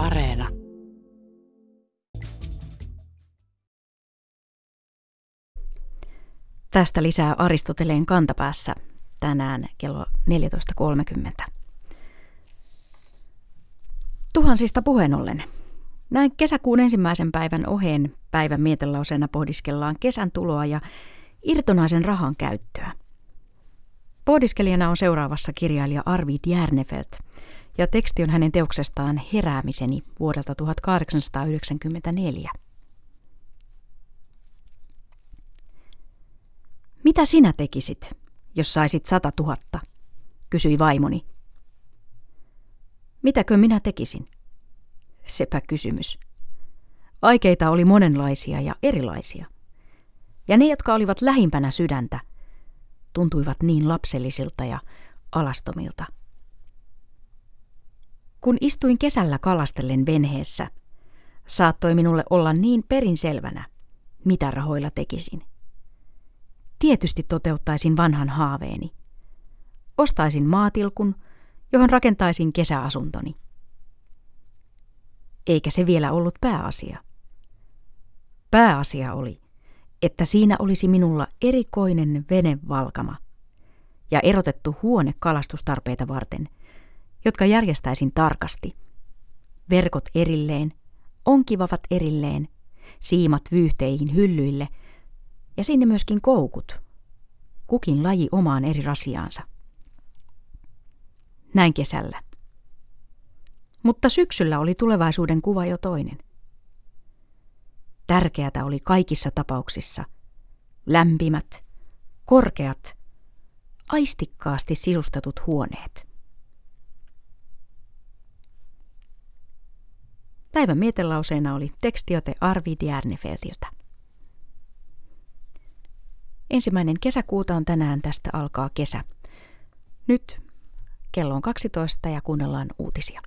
Areena. Tästä lisää Aristoteleen kantapäässä tänään kello 14.30. Tuhansista puheen ollen. Näin kesäkuun ensimmäisen päivän oheen päivän mietelauseena pohdiskellaan kesän tuloa ja irtonaisen rahan käyttöä. Pohdiskelijana on seuraavassa kirjailija Arvid Järnefelt, ja teksti on hänen teoksestaan Heräämiseni vuodelta 1894. Mitä sinä tekisit, jos saisit sata tuhatta? kysyi vaimoni. Mitäkö minä tekisin? Sepä kysymys. Aikeita oli monenlaisia ja erilaisia. Ja ne, jotka olivat lähimpänä sydäntä, tuntuivat niin lapsellisilta ja alastomilta. Kun istuin kesällä kalastellen venheessä, saattoi minulle olla niin perinselvänä, mitä rahoilla tekisin. Tietysti toteuttaisin vanhan haaveeni. Ostaisin maatilkun, johon rakentaisin kesäasuntoni. Eikä se vielä ollut pääasia. Pääasia oli, että siinä olisi minulla erikoinen venevalkama ja erotettu huone kalastustarpeita varten, jotka järjestäisin tarkasti. Verkot erilleen, onkivavat erilleen, siimat vyyhteihin hyllyille ja sinne myöskin koukut, kukin laji omaan eri rasiaansa. Näin kesällä. Mutta syksyllä oli tulevaisuuden kuva jo toinen. Tärkeätä oli kaikissa tapauksissa lämpimät, korkeat, aistikkaasti sisustetut huoneet. Päivän mietelauseena oli tekstiote Arvi Järnefeltiltä. Ensimmäinen kesäkuuta on tänään, tästä alkaa kesä. Nyt kello on 12 ja kuunnellaan uutisia.